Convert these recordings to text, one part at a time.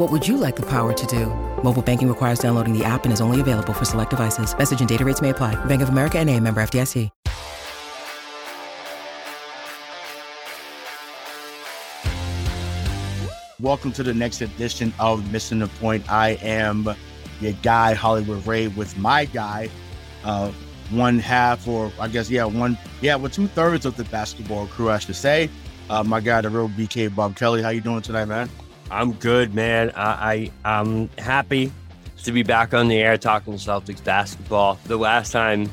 What would you like the power to do? Mobile banking requires downloading the app and is only available for select devices. Message and data rates may apply. Bank of America and a member FDIC. Welcome to the next edition of Missing the Point. I am your guy, Hollywood Ray, with my guy, uh, one half, or I guess, yeah, one, yeah, well, two thirds of the basketball crew, I should say. Uh, my guy, the real BK Bob Kelly. How you doing tonight, man? I'm good, man. I, I I'm happy to be back on the air talking Celtics basketball. The last time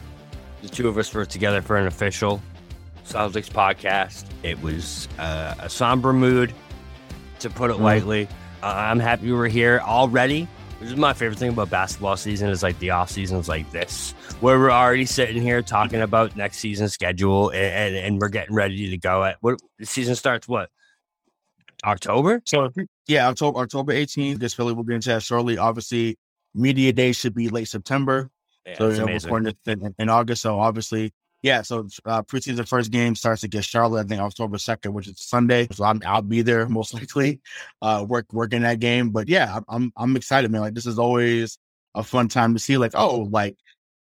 the two of us were together for an official Celtics podcast, it was uh, a somber mood, to put it lightly. Uh, I'm happy we're here already. This is my favorite thing about basketball season is like the off seasons like this, where we're already sitting here talking about next season schedule and, and, and we're getting ready to go at what the season starts what October? So, yeah, October October 18th. This Philly will be in chat shortly. Obviously, media day should be late September. Yeah, so you know, recording it in, in August. So obviously, yeah. So uh, preseason first game starts against Charlotte. I think October second, which is Sunday. So I'm I'll be there most likely, uh, work working that game. But yeah, I'm I'm, I'm excited, man. Like this is always a fun time to see. Like oh, like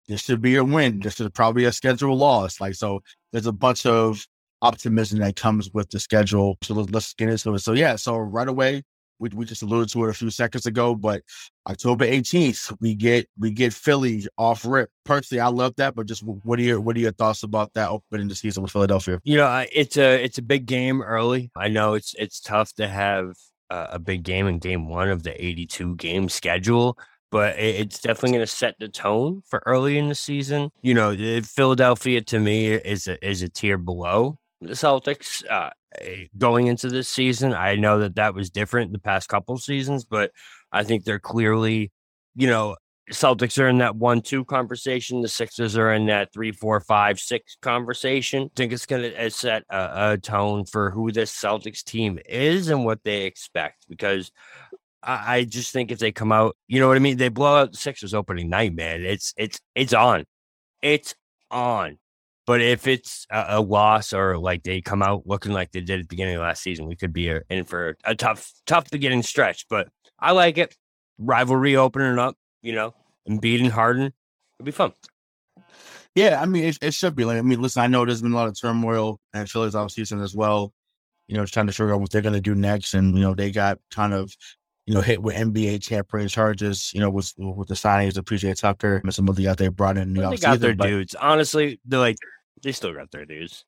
this should be a win. This is probably a schedule loss. Like so, there's a bunch of optimism that comes with the schedule. So let's, get into it. So yeah, so right away. We, we just alluded to it a few seconds ago, but October 18th, we get we get Philly off rip. Personally, I love that, but just what are your what are your thoughts about that opening the season with Philadelphia? You know, it's a it's a big game early. I know it's it's tough to have a, a big game in game one of the 82 game schedule, but it, it's definitely going to set the tone for early in the season. You know, Philadelphia to me is a, is a tier below the Celtics uh, eh, going into this season. I know that that was different the past couple seasons, but I think they're clearly, you know, Celtics are in that one two conversation. The Sixers are in that three, four, five, six conversation. I think it's going to set a, a tone for who this Celtics team is and what they expect because I, I just think if they come out, you know what I mean? They blow out the Sixers opening night, man. It's it's it's on. It's on. But if it's a, a loss or like they come out looking like they did at the beginning of last season, we could be uh, in for a tough, tough beginning stretch. But I like it. Rivalry opening up, you know, and beating Harden. It'll be fun. Yeah, I mean, it, it should be like. I mean, listen, I know there's been a lot of turmoil and Philly's off season as well. You know, it's trying to figure out what they're going to do next, and you know, they got kind of you know hit with NBA tampering charges. You know, with with the signings of PJ Tucker and some of the they brought in. New The They got their but- dudes. Honestly, they're like they still got their dudes.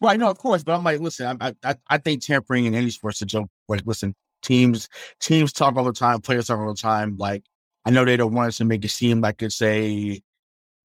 Right, no, of course, but I'm like, listen, I, I, I think tampering in any sport's is a joke. Like, listen, teams, teams talk all the time, players talk all the time. Like, I know they don't want us to make it seem like it's a,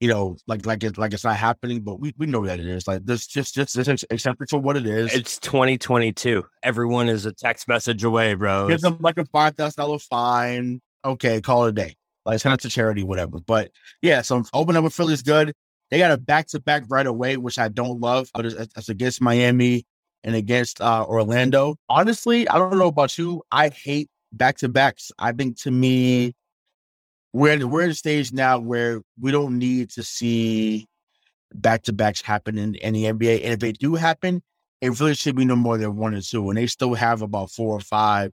you know, like like it like it's not happening, but we, we know that it is. Like, this just just, this accept it for what it is. It's 2022. Everyone is a text message away, bro. Give them like a five thousand dollar fine. Okay, call it a day. Like send it to charity, whatever. But yeah, so open up with Philly is good. They got a back to back right away, which I don't love. But it's, it's against Miami and against uh, Orlando. Honestly, I don't know about you. I hate back to backs. I think to me, we're at, we're at a stage now where we don't need to see back to backs happen in, in the NBA. And if they do happen, it really should be no more than one or two. And they still have about four or five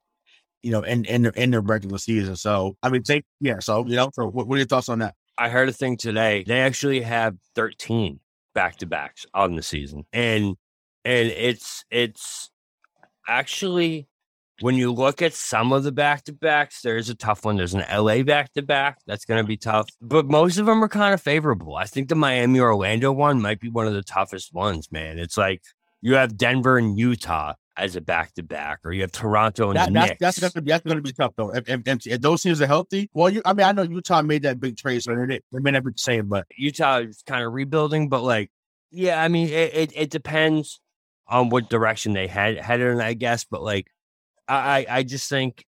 you know, in in in the regular season. So I mean, they yeah. So you know, what, what are your thoughts on that? I heard a thing today. They actually have 13 back to backs on the season. And and it's it's actually when you look at some of the back to backs, there's a tough one. There's an LA back to back that's going to be tough, but most of them are kind of favorable. I think the Miami Orlando one might be one of the toughest ones, man. It's like you have Denver and Utah as a back to back, or you have Toronto and that, the that's, that's, that's, gonna be, that's gonna be tough though. If, if, if, if those teams are healthy, well, you, I mean, I know Utah made that big trade, so they, they may not be the same, but Utah is kind of rebuilding, but like, yeah, I mean, it, it, it depends on what direction they head headed in, I guess. But like, I, I just think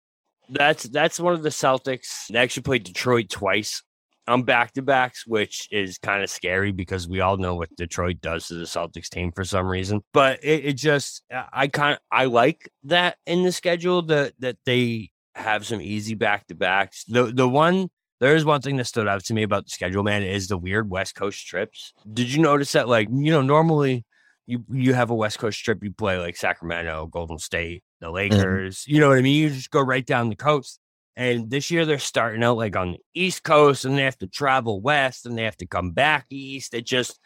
that's that's one of the Celtics. They actually played Detroit twice on back to backs, which is kind of scary because we all know what Detroit does to the Celtics team for some reason. But it, it just I kind of I like that in the schedule that that they have some easy back to backs. The the one there is one thing that stood out to me about the schedule, man, is the weird West Coast trips. Did you notice that like, you know, normally you you have a West Coast trip, you play like Sacramento, Golden State, the Lakers. You know what I mean? You just go right down the coast. And this year they're starting out like on the East Coast and they have to travel west and they have to come back east. It just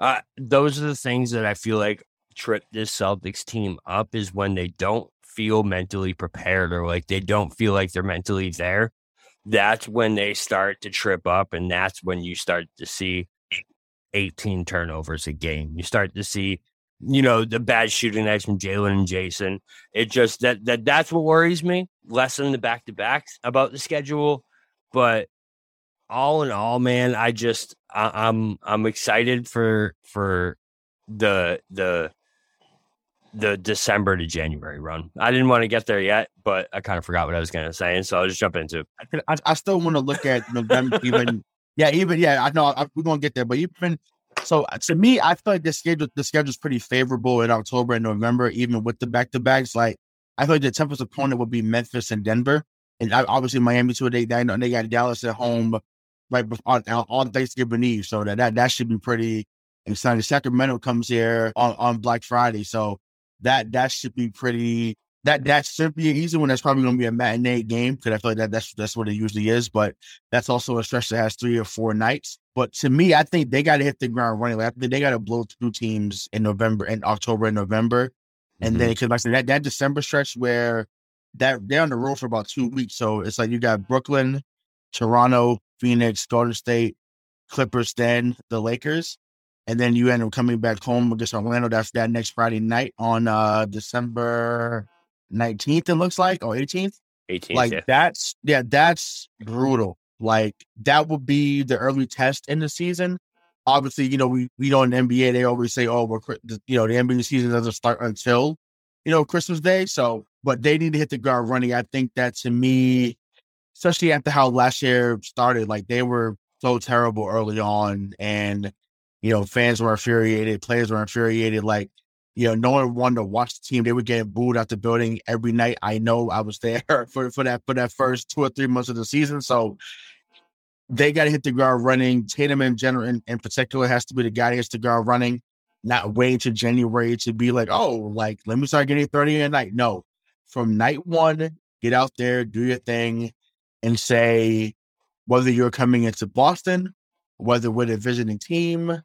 uh those are the things that I feel like trip this Celtics team up is when they don't feel mentally prepared or like they don't feel like they're mentally there. That's when they start to trip up and that's when you start to see 18 turnovers a game. You start to see, you know, the bad shooting nights from Jalen and Jayson. It just that that that's what worries me, less than the back to backs about the schedule. But all in all, man, I just I, I'm I'm excited for for the the the December to January run. I didn't want to get there yet, but I kind of forgot what I was going to say, and so I'll just jump into. I, I still want to look at November even. Yeah, even yeah, I know I, we're gonna get there, but even so, uh, to me, I feel like the schedule the schedule's pretty favorable in October and November, even with the back to backs. Like I feel like the toughest opponent would be Memphis and Denver, and obviously Miami too. They they, they got Dallas at home right on, on Thanksgiving Eve, so that, that that should be pretty exciting. Sacramento comes here on, on Black Friday, so that that should be pretty. That that should be an easy one. That's probably going to be a matinee game because I feel like that that's that's what it usually is. But that's also a stretch that has three or four nights. But to me, I think they got to hit the ground running. Like, I think they got to blow through teams in November and October and November, and then because like I said, that that December stretch where that they're on the road for about two weeks. So it's like you got Brooklyn, Toronto, Phoenix, Golden State, Clippers, then the Lakers. And then you end up coming back home against Orlando. That's that next Friday night on uh December 19th, it looks like, or 18th. 18th, Like yeah. that's yeah, that's brutal. Like that would be the early test in the season. Obviously, you know, we we know in the NBA they always say, "Oh, we're you know the NBA season doesn't start until you know Christmas Day." So, but they need to hit the ground running. I think that to me, especially after how last year started, like they were so terrible early on, and you know fans were infuriated, players were infuriated. Like you know, no one wanted to watch the team. They were getting booed out the building every night. I know I was there for, for that for that first two or three months of the season. So they got to hit the ground running. Tatum in general, in, in particular, has to be the guy that hits the ground running. Not wait to January to be like, oh, like let me start getting thirty a night. No, from night one, get out there, do your thing, and say whether you're coming into Boston, whether we're the visiting team,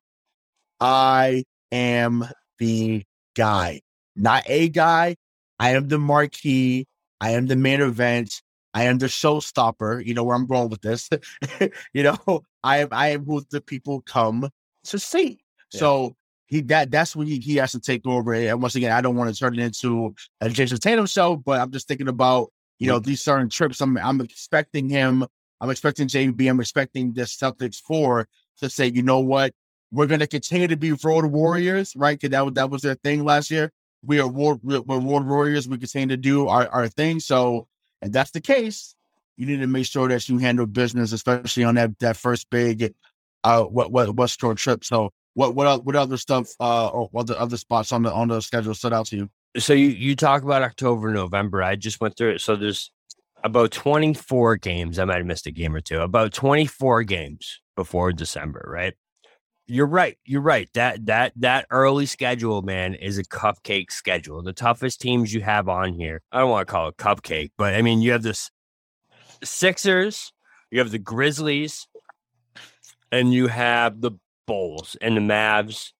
I am the guy, not a guy. I am the marquee. I am the main event. I am the showstopper. You know where I'm going with this. you know, I am I am who the people come to see. Yeah. So he that that's when he, he has to take over. And once again, I don't want to turn it into a Jayson Tatum show, but I'm just thinking about you know these certain trips. I'm I'm expecting him. I'm expecting JB. I'm expecting the Celtics four to say, you know what, we're going to continue to be road warriors, right? Because that was that was their thing last year. We are road, we're road warriors. We continue to do our, our thing. So, if that's the case, you need to make sure that you handle business, especially on that that first big uh what what West Shore trip. So, what what what other stuff uh or what the other spots on the on the schedule stood out to you? so you you talk about October, November. I just went through it. So there's about 24 games. I might have missed a game or two. About 24 games before December, right? You're right. You're right. That that that early schedule, man, is a cupcake schedule. The toughest teams you have on here. I don't want to call it cupcake, but I mean you have this Sixers, you have the Grizzlies, and you have the Bulls and the Mavs.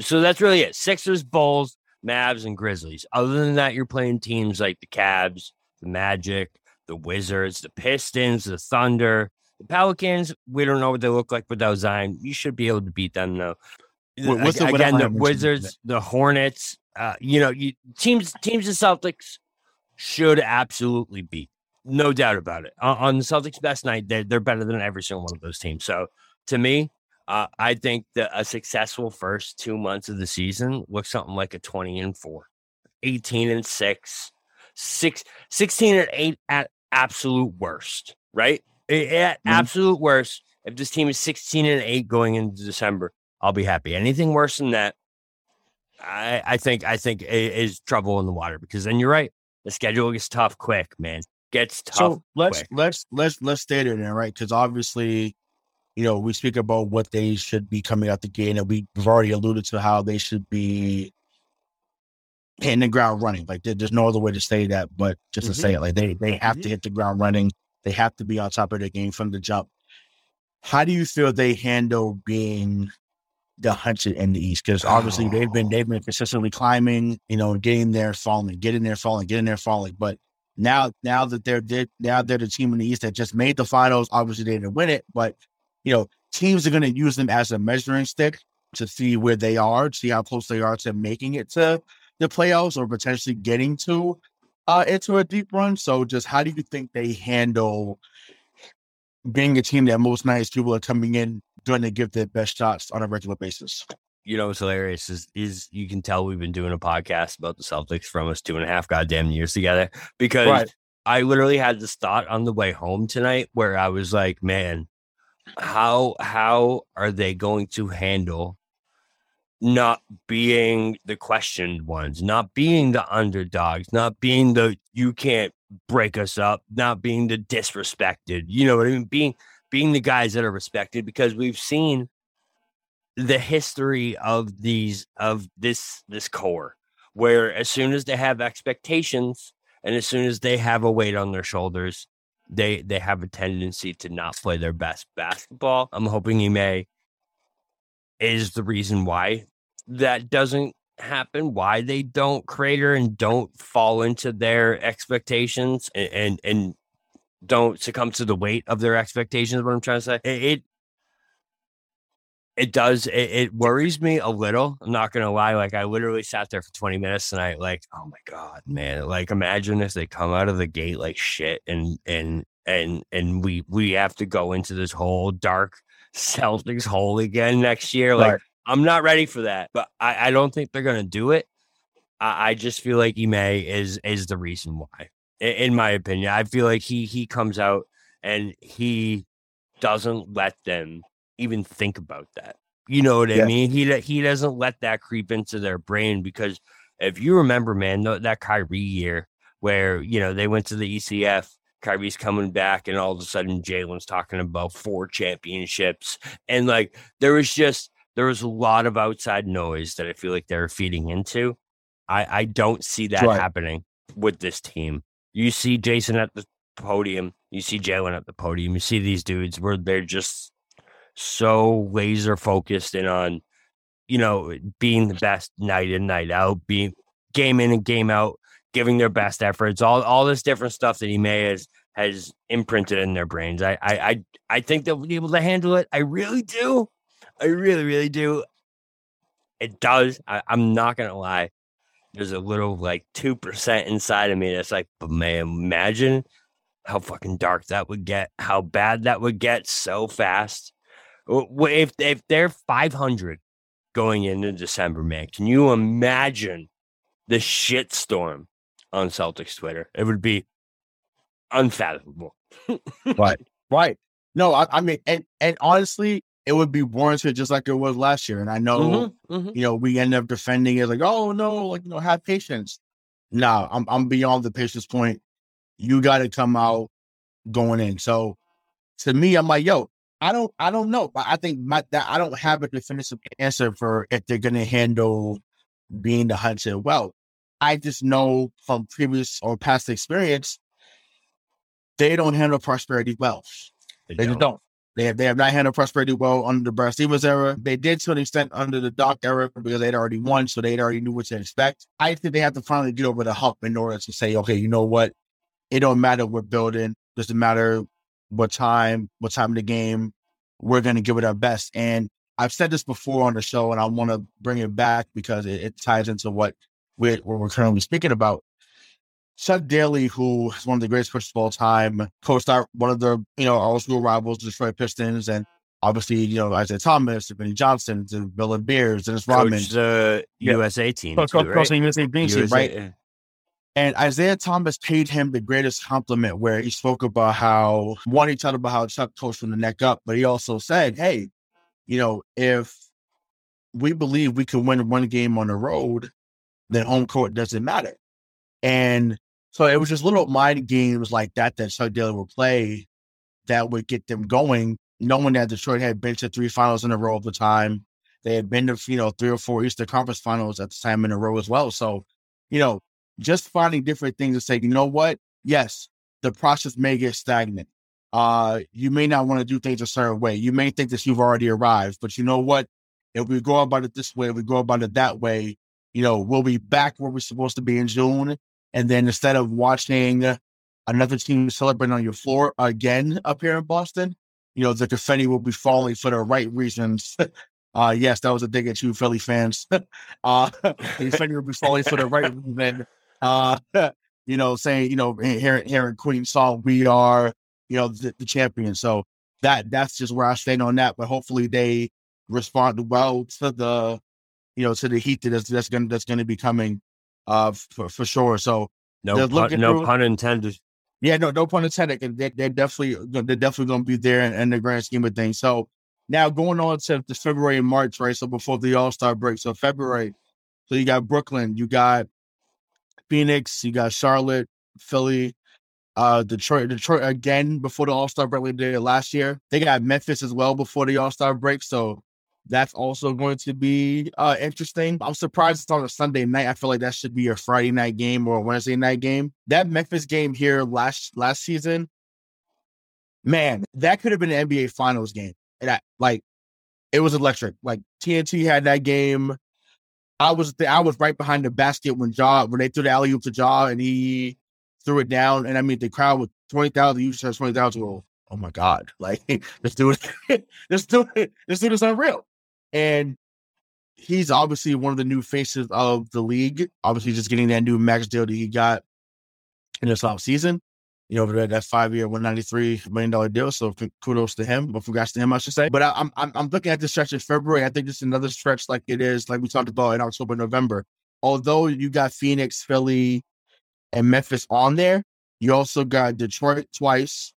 So that's really it. Sixers, Bulls, Mavs, and Grizzlies. Other than that, you're playing teams like the Cavs, the Magic, the Wizards, the Pistons, the Thunder, the Pelicans. We don't know what they look like without Zion. You should be able to beat them though. What's the, Again, the Wizards, the Hornets. Uh, you know, you, teams teams the Celtics should absolutely beat. No doubt about it. On, on the Celtics' best night, they're, they're better than every single one of those teams. So to me, uh, I think that a successful first two months of the season looks something like a 20 and 4, 18 and 6, six, 16 and 8 at absolute worst, right? At mm-hmm. absolute worst, if this team is 16 and 8 going into December, I'll be happy. Anything worse than that, I, I think I think is trouble in the water because then you're right. The schedule gets tough quick, man. Gets tough. So let's quick. let's let's let's stay there, then, right? Because obviously you know, we speak about what they should be coming out the gate, and we've already alluded to how they should be hitting the ground running. Like there's no other way to say that, but just mm-hmm. to say it, like they they have mm-hmm. to hit the ground running. They have to be on top of their game from the jump. How do you feel they handle being the hunted in the East? Because obviously oh. they've been they've been consistently climbing, you know, getting there, falling, getting there, falling, getting there, falling. But now now that they're, they're now they're the team in the East that just made the finals. Obviously they didn't win it, but you know, teams are going to use them as a measuring stick to see where they are, see how close they are to making it to the playoffs or potentially getting to uh, into a deep run. So, just how do you think they handle being a team that most nice people are coming in trying to give their best shots on a regular basis? You know what's hilarious is is you can tell we've been doing a podcast about the Celtics for almost two and a half goddamn years together because right. I literally had this thought on the way home tonight where I was like, man, how how are they going to handle not being the questioned ones, not being the underdogs, not being the you can't break us up, not being the disrespected. You know what I mean? Being being the guys that are respected because we've seen the history of these of this this core where as soon as they have expectations and as soon as they have a weight on their shoulders they they have a tendency to not play their best basketball. I'm hoping Ime is the reason why that doesn't happen, why they don't crater and don't fall into their expectations and and, and don't succumb to the weight of their expectations. What I'm trying to say, it, it it does it, it, worries me a little i'm not gonna lie like i literally sat there for 20 minutes and i like oh my god man like imagine if they come out of the gate like shit and and and and we we have to go into this whole dark celtics hole again next year like right. I'm not ready for that but i i don't think they're gonna do it i, I just feel like Ime is is the reason why in, in my opinion i feel like he he comes out and he doesn't let them even think about that. You know what yeah. I mean? He he doesn't let that creep into their brain because if you remember, man, that Kyrie year where you know they went to the ECF, Kyrie's coming back, and all of a sudden Jalen's talking about four championships, and like there was just there was a lot of outside noise that I feel like they're feeding into. I I don't see that right. happening with this team. You see Jayson at the podium, you see Jalen at the podium, you see these dudes where they're just so laser focused and on, you know, being the best night in, night out, being game in and game out, giving their best efforts, all all this different stuff that he may has has imprinted in their brains. I I I, I think they'll be able to handle it. I really do. I really, really do. It does. I, I'm not gonna lie. There's a little like two percent inside of me that's like, but man, imagine how fucking dark that would get, how bad that would get so fast. If if they're 500 going into December, man, can you imagine the shitstorm on Celtics Twitter? It would be unfathomable. right, right. No, I, I, mean, and and honestly, it would be warranted just like it was last year. And I know, mm-hmm, mm-hmm. you know, we end up defending it like, oh no, like you know, have patience. Nah, I'm I'm beyond the patience point. You got to come out going in. So to me, I'm like, yo, I don't I don't know. But I think my, that I don't have a definitive answer for if they're going to handle being the hunter well. I just know from previous or past experience, they don't handle prosperity well. They, they don't. just don't. They have they have not handled press pretty well under the Stevens era. They did to an extent under the Doc era because they'd already won, so they'd already knew what to expect. I think they have to finally get over the hump in order to say, okay, you know what? It don't matter what building, doesn't matter what time, what time of the game. We're gonna give it our best. And I've said this before on the show, and I want to bring it back because it, it ties into what we're, what we're currently speaking about. Chuck Daly, who is one of the greatest coaches of all time, co-star one of the you know old school rivals, Detroit Pistons, and obviously you know Isiah Thomas, Vinnie Johnson, and Bill Laimbeer, Dennis Rodman, the uh, yeah. USA team, coach, too, right? USA team, right? And Isiah Thomas paid him the greatest compliment where he spoke about how one, he talked about how Chuck coached from the neck up, but he also said, Hey, you know, if we believe we can win one game on the road, then home court doesn't matter. And so it was just little mind games like that that Chuck Daly would play that would get them going, knowing that Detroit had been to three finals in a row at the time. They had been to, you know, three or four Eastern Conference finals at the time in a row as well. So, you know, just finding different things to say, you know what? Yes, the process may get stagnant. Uh, you may not want to do things a certain way. You may think that you've already arrived, but you know what? If we go about it this way, if we go about it that way, you know, we'll be back where we're supposed to be in June and then instead of watching another team celebrate on your floor again up here in Boston, you know, the confetti will be falling for the right reasons. uh, yes, that was a dig at you, Philly fans. uh, the confetti will be falling for the right reason. Uh, you know, saying, you know, here, here in Queen song, we are, you know, the, the champions. So that that's just where I stand on that. But hopefully they respond well to the, you know, to the heat that's that's gonna that's gonna be coming uh, for, for sure. So no, pun, no through, pun intended. Yeah, no, no pun intended. They, they're definitely they're definitely going to be there in, in, the grand scheme of things. So now going on to the February and March, right? So before the All Star break, so February, so you got Brooklyn, you got Phoenix, you got Charlotte, Philly, uh, Detroit, Detroit again before the All Star break we did last year. They got Memphis as well before the All Star break. So that's also going to be uh, interesting. I'm surprised it's on a Sunday night. I feel like that should be a Friday night game or a Wednesday night game. That Memphis game here last last season, man, that could have been an NBA Finals game. And I, like, it was electric. Like TNT had that game. I was th- I was right behind the basket when Ja when they threw the alley oop to Ja and he threw it down. And I mean the crowd with twenty thousand, you said twenty thousand. Oh my god! Like this dude, this dude, this dude is unreal. And he's obviously one of the new faces of the league. Obviously, just getting that new max deal that he got in this off season. You know, that, that five year, one ninety three million dollar deal. So kudos to him, or congrats to him, I should say. But I, am I'm I'm looking at this stretch in February. I think this is another stretch like it is, like we talked about in October, November. Although you got Phoenix, Philly, and Memphis on there, you also got Detroit twice.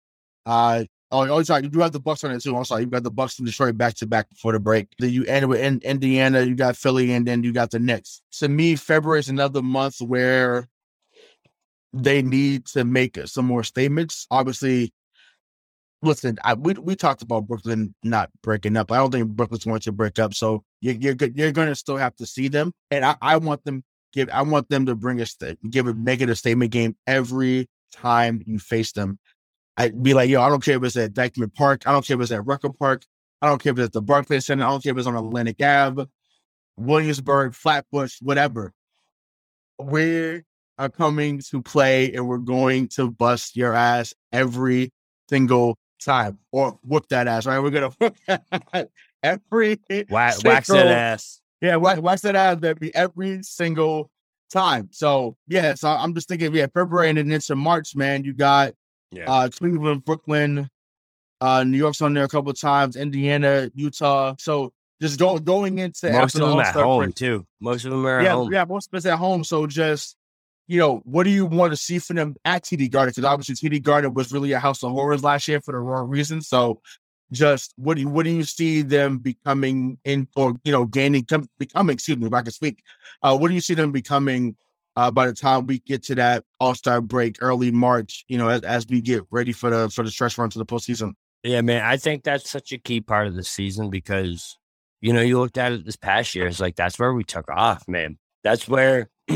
Uh, Oh, oh, sorry. You do have the Bucks on it too. I'm sorry. You got the Bucks and Detroit back to back before the break. Then you end with in, Indiana. You got Philly, and then you got the Knicks. To me, February is another month where they need to make some more statements. Obviously, listen, I, we we talked about Brooklyn not breaking up. I don't think Brooklyn's going to break up. So you're you're, you're going to still have to see them, and I, I want them give I want them to bring a give it make it a statement game every time you face them. I'd be like, yo, I don't care if it's at Dyckman Park. I don't care if it's at Rucker Park. I don't care if it's at the Barclays Center. I don't care if it's on Atlantic Ave, Williamsburg, Flatbush, whatever. We are uh, coming to play and we're going to bust your ass every single time or whoop that ass, right? We're going to whoop that every wax, wax that ass. Yeah, wax, wax that ass, baby, every single time. So, yeah, so I'm just thinking, yeah, February and then into March, man, you got yeah. Uh, Cleveland, Brooklyn, uh, New York's on there a couple of times, Indiana, Utah. So just go, going into most of them at home break. too. Most of them are yeah, at home. Yeah, most of us at home. So just you know, what do you want to see from them at TD Garden? Because obviously TD Garden was really a house of horrors last year for the wrong reason. So just what do you what do you see them becoming in or you know gaining becoming excuse me if I can speak uh what do you see them becoming uh, by the time we get to that All Star break, early March, you know, as, as we get ready for the for the stretch run to the postseason. Yeah, man, I think that's such a key part of the season because you know you looked at it this past year. It's like that's where we took off, man. That's where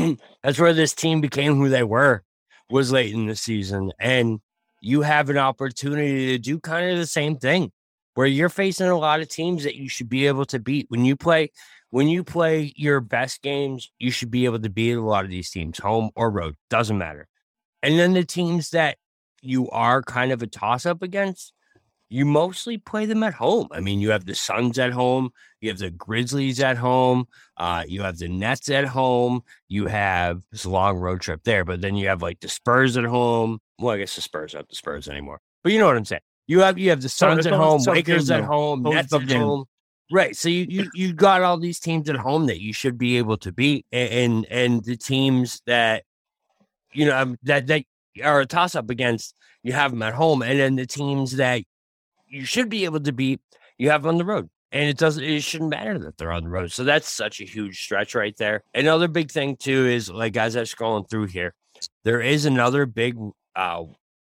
that's where this team became who they were was late in the season, and you have an opportunity to do kind of the same thing where you're facing a lot of teams that you should be able to beat. When you play when you play your best games, you should be able to beat a lot of these teams, home or road, doesn't matter. And then the teams that you are kind of a toss up against, you mostly play them at home. I mean, you have the Suns at home, you have the Grizzlies at home, uh, you have the Nets at home, you have this long road trip there, but then you have like the Spurs at home. Well, I guess the Spurs aren't the Spurs anymore, but you know what I'm saying. You have you have the Suns at home, Lakers at home, Nets at home. Right. So you, you you got all these teams at home that you should be able to beat, and and, and the teams that you know um, that that are a toss up against, you have them at home, and then the teams that you should be able to beat, you have on the road. And it doesn't it shouldn't matter that they're on the road. So that's such a huge stretch right there. Another big thing too is like as I'm scrolling through here, there is another big uh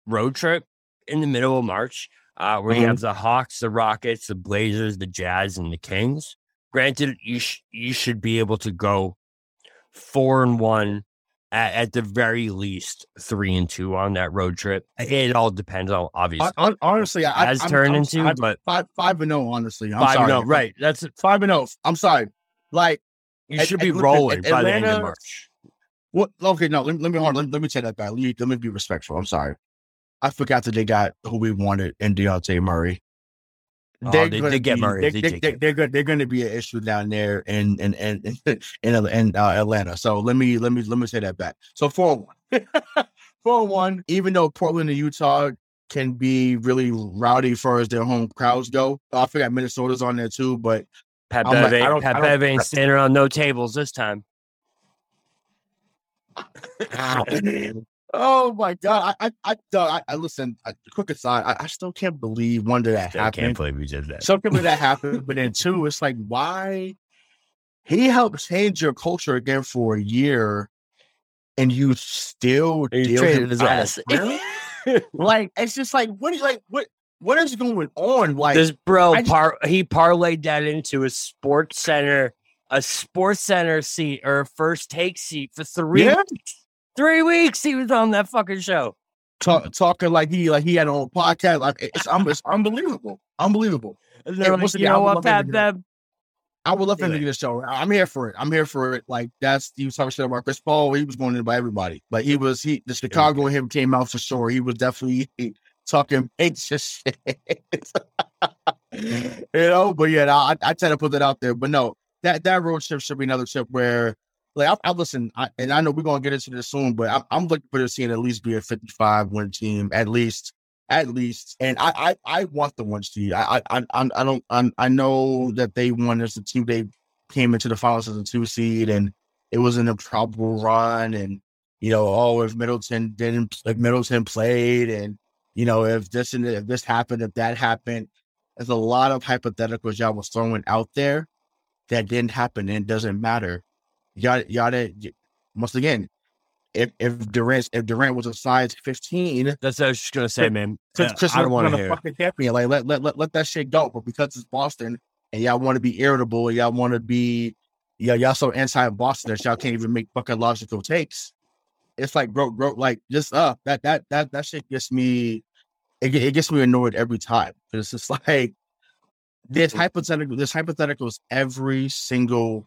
road trip in the middle of March uh, where mm-hmm. you have the Hawks, the Rockets, the Blazers, the Jazz, and the Kings. Granted, you sh- you should be able to go four and one at, at, the very least three and two on that road trip. It all depends on obviously. I, honestly, I, has turned I'm, into, I'm, but five five and zero. Honestly, I'm five sorry. No, right? That's five and zero. I'm sorry. Like you should be rolling by the end of March. What? Okay, no. Let, let me hold. Let, let me take that back. Let me, let me be respectful. I'm sorry. I forgot that they got who we wanted in Dejounte Murray. Oh, they're they did get Murray. They, they, they, they're good. They're going to be an issue down there in in in in, in, uh, Atlanta. So let me let me let me say that back. So four one, four one. Even though Portland and Utah can be really rowdy as far as their home crowds go, I forgot Minnesota's on there too. But Pat Bev, ain't, Pat Bev ain't standing around no tables this time. Oh my god! I I I, I listen. I, quick aside, I, I still can't believe one of that still happened. Can't believe we did that. Something that happened, but then two, it's like why he helped change your culture again for a year, and you still you traded his ass. like it's just like what is like what what is going on? Like this bro, just, par- he parlayed that into a sports center, a sports center seat or a first take seat for three. Yeah. Three weeks he was on that fucking show. Talk, talking like he like he had a whole podcast. Like it's, it's unbelievable, unbelievable. And like, you again, know what, Pat Bev? I would love for him to get a show. I'm here for it. I'm here for it. Like that's he was talking shit about Chris Paul. He was going in by everybody. But he was he the Chicago and him came out for sure. He was definitely talking anxious shit. you know, but yeah, I, I try to put that out there. But no, that that road trip should be another trip where like I, I listen, I, and I know we're gonna get into this soon, but I, I'm looking for this team at least be a 55 win team, at least, at least. And I, I, I want the one seed. I, I, I, I don't, I, I know that they won as a team. They came into the finals as a two seed, and it was an improbable run. And you know, oh, if Middleton didn't, if Middleton played, and you know, if this and if this happened, if that happened, there's a lot of hypotheticals y'all was throwing out there that didn't happen, and it doesn't matter y'all, y'all, once again, if if Durant if Durant was a size fifteen, that's what I was just gonna say, man. Chris, Chris I don't want to hear fucking champion. Like let, let let let that shit go. But because it's Boston and y'all want to be irritable, y'all want to be yeah y'all so anti Boston that y'all can't even make fucking logical takes. It's like bro, bro, like just uh that that that that shit gets me. It, it gets me annoyed every time. It's just like this hypothetical. This hypothetical is every single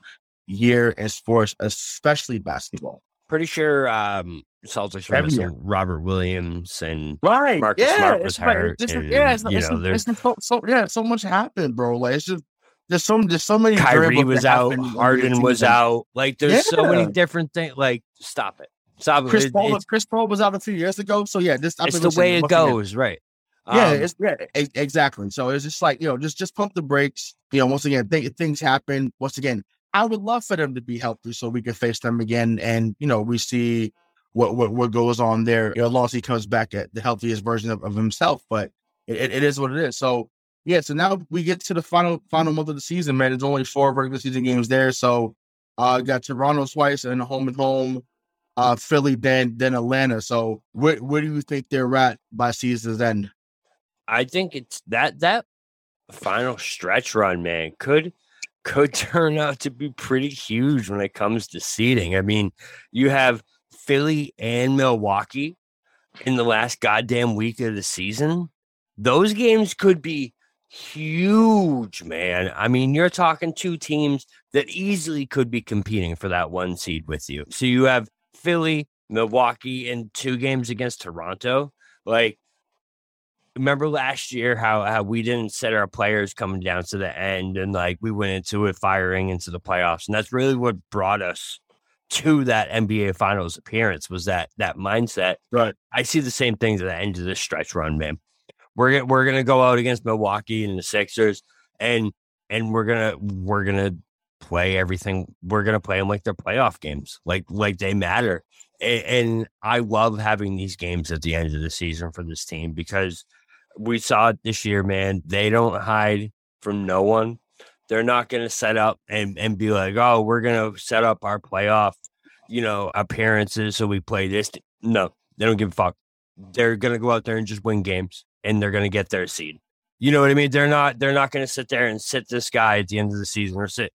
year in sports, especially basketball. Pretty sure um Celtics were Robert Williams and right. Marcus yeah, Smart was hurt. Like, and, yeah, it's, you it's, know, there's so, so, yeah, so much happened, bro. Like it's just there's so there's so many. Kyrie was out. Harden was out. Like there's yeah. so many different things. Like stop it. Stop Chris it. Paul. Chris Paul was out a few years ago. So yeah, this it's the way it goes, right? Yeah, um, it's yeah, exactly. So it's just like you know, just just pump the brakes. You know, once again, th- things happen. Once again, I would love for them to be healthy so we can face them again. And, you know, we see what what, what goes on there. You know, comes back at the healthiest version of, of himself. But it, it is what it is. So yeah, so now we get to the final final month of the season, man. There's only four regular season games there. So uh got Toronto twice and a home and home, uh Philly, then then Atlanta. So where where do you think they're at by season's end? I think it's that that final stretch run, man, could could turn out to be pretty huge when it comes to seeding. I mean, you have Philly and Milwaukee in the last goddamn week of the season. Those games could be huge, man. I mean, you're talking two teams that easily could be competing for that one seed with you. So you have Philly, Milwaukee, and two games against Toronto. Like, remember last year how, how we didn't set our players coming down to the end and like we went into it firing into the playoffs. And that's really what brought us to that NBA finals appearance was that that mindset. Right. I see the same things at the end of this stretch run, man. We're we're gonna go out against Milwaukee and the Sixers, and and we're gonna we're gonna play everything. We're gonna play them like they're playoff games, like like they matter. And, and I love having these games at the end of the season for this team because we saw it this year, man. They don't hide from no one. They're not going to set up and, and be like, oh, we're going to set up our playoff, you know, appearances so we play this. No, they don't give a fuck. They're going to go out there and just win games and they're going to get their seed. You know what I mean? They're not they're not going to sit there and sit this guy at the end of the season or sit.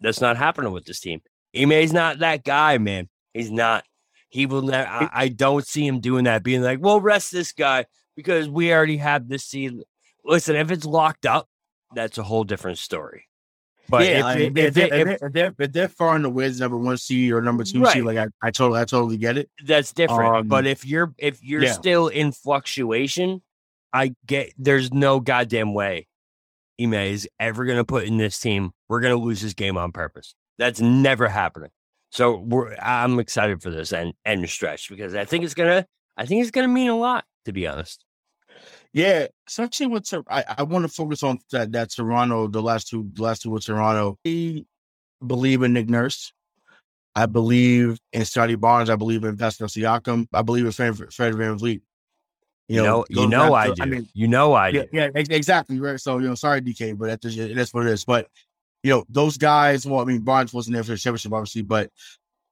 That's not happening with this team. Ime's not that guy, man. He's not. He will never. I, I don't see him doing that. Being like, "Well, rest this guy because we already have this seed." Listen, if it's locked up, that's a whole different story. But yeah, if, if, if, if, if, they're, if they're far in the wins, number one seed or number two right. seed, like I, I totally, I totally get it. That's different. Um, but if you're if you're yeah. still in fluctuation, I get there's no goddamn way Ime is ever going to put in this team. We're going to lose this game on purpose. That's never happening. So we're I'm excited for this end end stretch because I think it's gonna I think it's gonna mean a lot to be honest. Yeah, especially with I, I want to focus on that that Toronto the last two the last two with Toronto. I believe in Nick Nurse. I believe in Scottie Barnes. I believe in Pascal Siakam. I believe in Fred, Fred VanVleet. You know, you know, I do. I mean, you know, I do. Yeah, yeah, exactly. Right. So, you know, sorry, DK, but that's, that's what it is. But, you know, those guys, well, I mean, Barnes wasn't there for the championship, obviously, but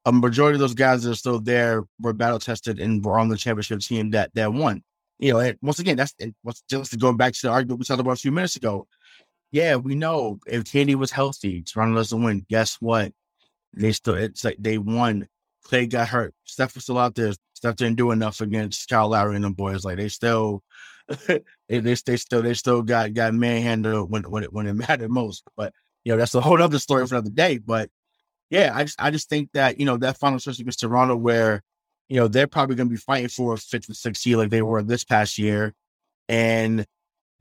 a majority of those guys that are still there were battle tested and were on the championship team that that won. You know, and once again, that's what's just going back to the argument we talked about a few minutes ago. Yeah, we know if KD was healthy, Toronto doesn't win. Guess what? They still, it's like they won. Clay got hurt. Steph was still out there. Steph didn't do enough against Kyle Lowry and the boys. Like they still, they, they, they still, they still got got manhandled when when it when it mattered most. But you know that's a whole other story for another day. But yeah, I just I just think that you know that final stretch against Toronto, where you know they're probably going to be fighting for a fifth and sixth seed like they were this past year, and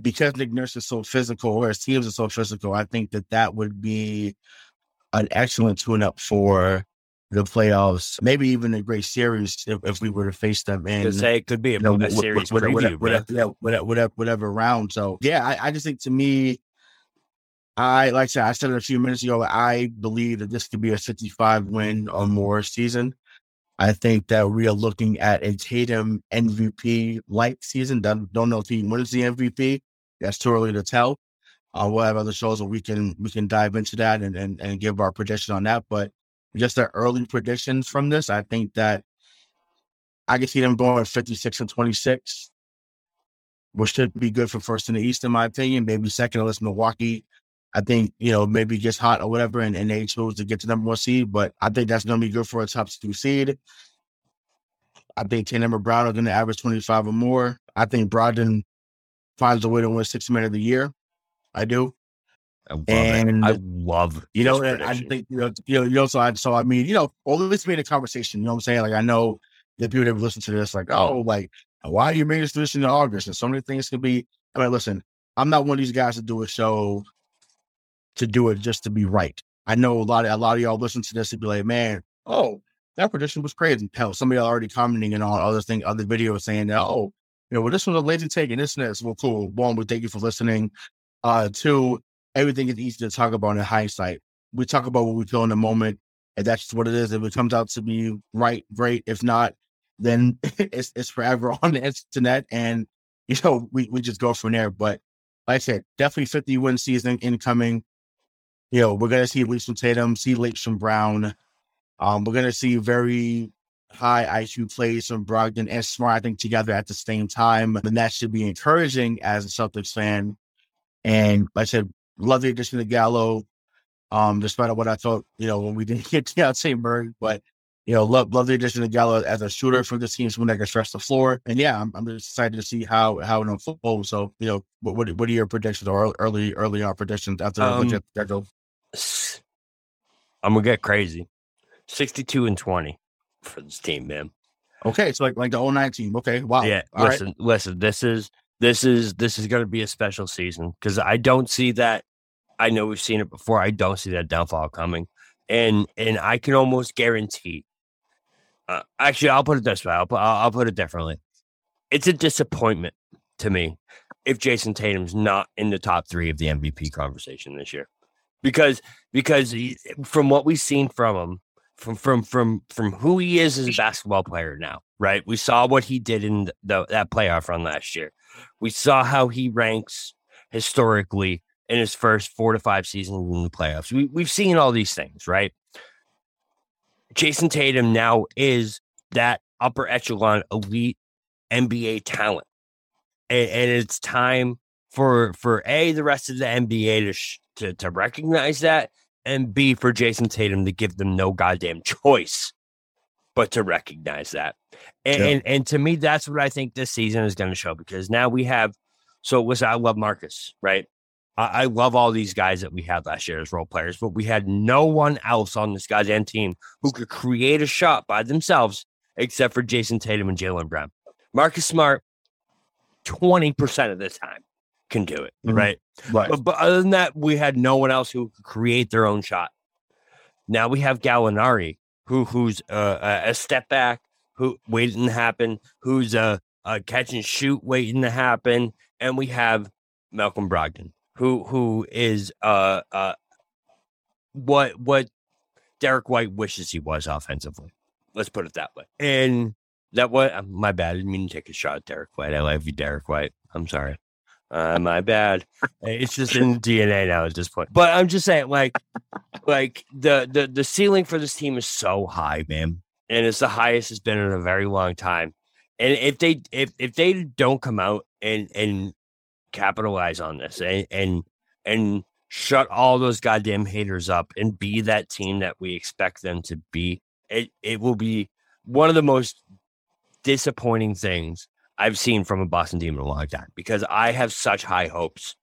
because Nick Nurse is so physical, or his teams are so physical, I think that that would be an excellent tune-up for the playoffs, maybe even a great series if, if we were to face them. And say it could be a, you know, a series whatever, preview, whatever, whatever, whatever, whatever, round. So yeah, I, I, just think to me, I like I said, I said it a few minutes ago. I believe that this could be a 55 win or more season. I think that we are looking at a Tatum MVP like season. Don't, don't know if he wins the MVP. That's too early to tell. Uh, we'll have other shows where we can we can dive into that and, and, and give our prediction on that. But just the early predictions from this, I think that I can see them going 56 and 26, which should be good for first in the East, in my opinion. Maybe second, unless Milwaukee, I think, you know, maybe gets hot or whatever, and, and they chose to get to number one seed. But I think that's going to be good for a top two seed. I think Tatum and Brown are going to average 25 or more. I think Brogdon finds a way to win six man of the year. I do. I love and it. I love you know I think you know you know, so I so I mean you know all of this made a conversation you know what I'm saying like I know that people that listen to this like oh like why are you making this decision in August and so many things can be I mean listen I'm not one of these guys to do a show to do it just to be right I know a lot of a lot of y'all listen to this and be like man oh that prediction was crazy hell somebody already commenting and on other thing other videos saying that oh you know well this was a lazy take and this and this well cool one we thank you for listening uh two everything is easy to talk about in hindsight. We talk about what we feel in the moment, and that's just what it is. If it comes out to be right, great. If not, then it's it's forever on the internet, and you know we we just go from there. But like I said, definitely 50 win season incoming. You know, we're gonna see leaps from Tatum, see leaps from Brown. Um, we're gonna see very high IQ plays from Brogdon and Smart, I think, together at the same time. And that should be encouraging as a Celtics fan. And like I said, Love the addition of Gallo. Um, despite what I thought, you know, when we didn't get Dejounte Murray, but you know, love love the addition of Gallo as a shooter for this team, someone that can stretch the floor. And yeah, I'm, I'm just excited to see how how it unfolds. So, you know, what what, what are your predictions or early early on predictions after um, the schedule? I'm gonna get crazy. 62 and 20 for this team, man. Okay, so like like the 09 team. Okay, wow. Yeah, All listen, right. listen. This is this is this is going to be a special season because I don't see that. I know we've seen it before. I don't see that downfall coming, and and I can almost guarantee. Uh, actually, I'll put it this way. I'll put I'll, I'll put it differently. It's a disappointment to me if Jayson Tatum's not in the top three of the MVP conversation this year, because because he, from what we've seen from him, from from from from who he is as a basketball player now, right? We saw what he did in the, that playoff run last year. We saw how he ranks historically in his first four to five seasons in the playoffs. We, we've seen all these things, right? Jayson Tatum now is that upper echelon elite NBA talent, and, and it's time for for a the rest of the NBA to sh- to to recognize that, and B for Jayson Tatum to give them no goddamn choice but to recognize that. And, yeah. and, and to me, that's what I think this season is going to show because now we have. So was I love Marcus, right? I, I, love all these guys that we had last year as role players, but we had no one else on this goddamn team who could create a shot by themselves except for Jayson Tatum and Jaylen Brown. Marcus Smart, twenty percent of the time can do it, mm-hmm. right? Right. But, but other than that, we had no one else who could create their own shot. Now we have Gallinari, who who's uh, a step back, who waiting to happen, who's a, a catch and shoot waiting to happen, and we have Malcolm Brogdon, who who is uh uh what what Derrick White wishes he was offensively. Let's put it that way. And that was my bad. I didn't mean to take a shot at Derrick White. I love you, Derrick White. I'm sorry. Uh, my bad. It's just in DNA now at this point. But I'm just saying, like, like the the the ceiling for this team is so high, man, and it's the highest it's been in a very long time. And if they if if they don't come out and and capitalize on this and and and shut all those goddamn haters up and be that team that we expect them to be, it it will be one of the most disappointing things I've seen from a Boston team in a long time because I have such high hopes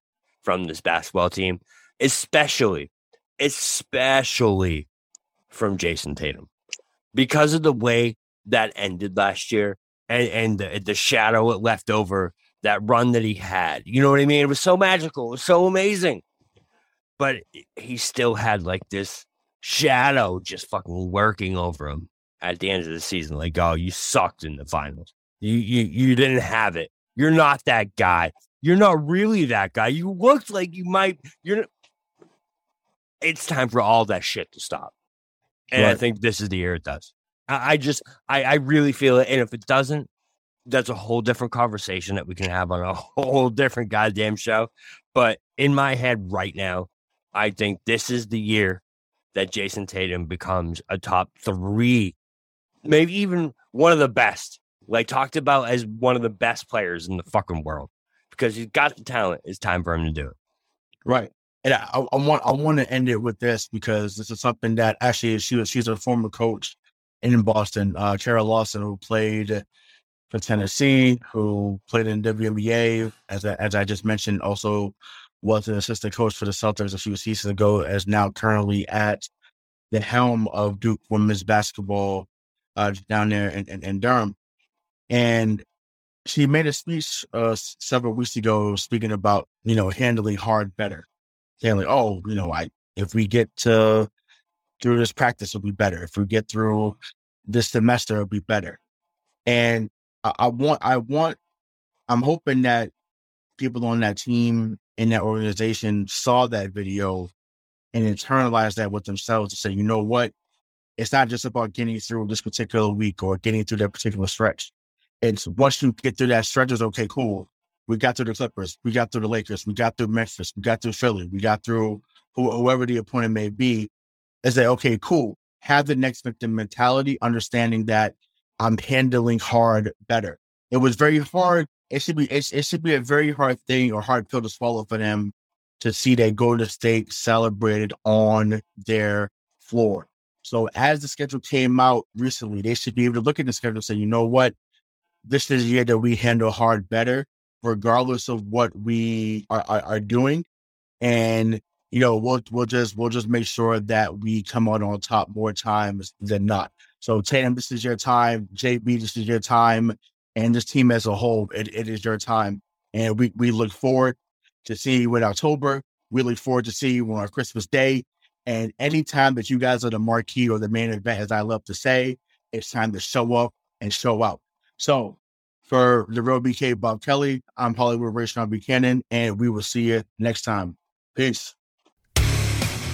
from this basketball team, especially, especially from Jayson Tatum because of the way that ended last year and, and the, the shadow it left over that run that he had. You know what I mean? It was so magical. It was so amazing. But he still had like this shadow just fucking working over him at the end of the season. Like, oh, you sucked in the finals. You, you you didn't have it. You're not that guy. You're not really that guy. You looked like you might. You're. It's time for all that shit to stop, and right. I think this is the year it does. I, I just, I, I really feel it, and if it doesn't, that's a whole different conversation that we can have on a whole different goddamn show. But in my head right now, I think this is the year that Jayson Tatum becomes a top three, maybe even one of the best like talked about as one of the best players in the fucking world because he's got the talent. It's time for him to do it. Right. And I, I want I want to end it with this because this is something that actually she was she's a former coach in Boston, uh Kara Lawson, who played for Tennessee, who played in WNBA, as I, as I just mentioned, also was an assistant coach for the Celtics a few seasons ago, as now currently at the helm of Duke women's basketball uh, down there in, in, in Durham. And she made a speech uh, several weeks ago speaking about, you know, handling hard better. Handling, oh, you know, I if we get to through this practice, it'll be better. If we get through this semester, it'll be better. And I, I want, I want, I'm hoping that people on that team in that organization saw that video and internalized that with themselves to say, you know what? It's not just about getting through this particular week or getting through that particular stretch it's once you get through that stretch, it's okay, cool. We got through the Clippers, we got through the Lakers, we got through Memphis, we got through Philly, we got through wh- whoever the opponent may be. Is that okay, cool. Have the next victim mentality, understanding that I'm handling hard better. It was very hard. It should be it, it should be a very hard thing or hard pill to swallow for them to see that Golden State celebrated on their floor. So as the schedule came out recently, they should be able to look at the schedule and say, you know what? This is a year that we handle hard better, regardless of what we are, are, are doing. And you know, we'll we'll just we'll just make sure that we come out on top more times than not. So Tatum, this is your time. JB, this is your time, and this team as a whole, it, it is your time. And we we look forward to seeing you in October. We look forward to seeing you on Christmas Day. And anytime that you guys are the marquee or the main event, as I love to say, it's time to show up and show out. So for the Real BK Bob Kelly, I'm Hollywood Rayshawn Buchanan, and we will see you next time. Peace.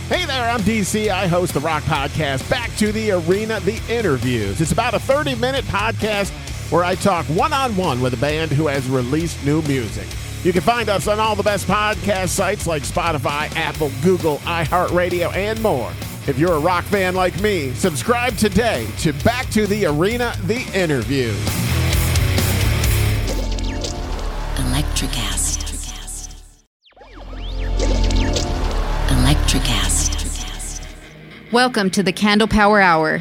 Hey there, I'm DC. I host the Rock Podcast, Back to the Arena, The Interviews. It's about a 30 minute podcast where I talk one on one with a band who has released new music. You can find us on all the best podcast sites like Spotify, Apple, Google, iHeartRadio, and more. If you're a rock fan like me, subscribe today to Back to the Arena, The Interviews. Electricast. Electricast. Welcome to the Candle Power Hour.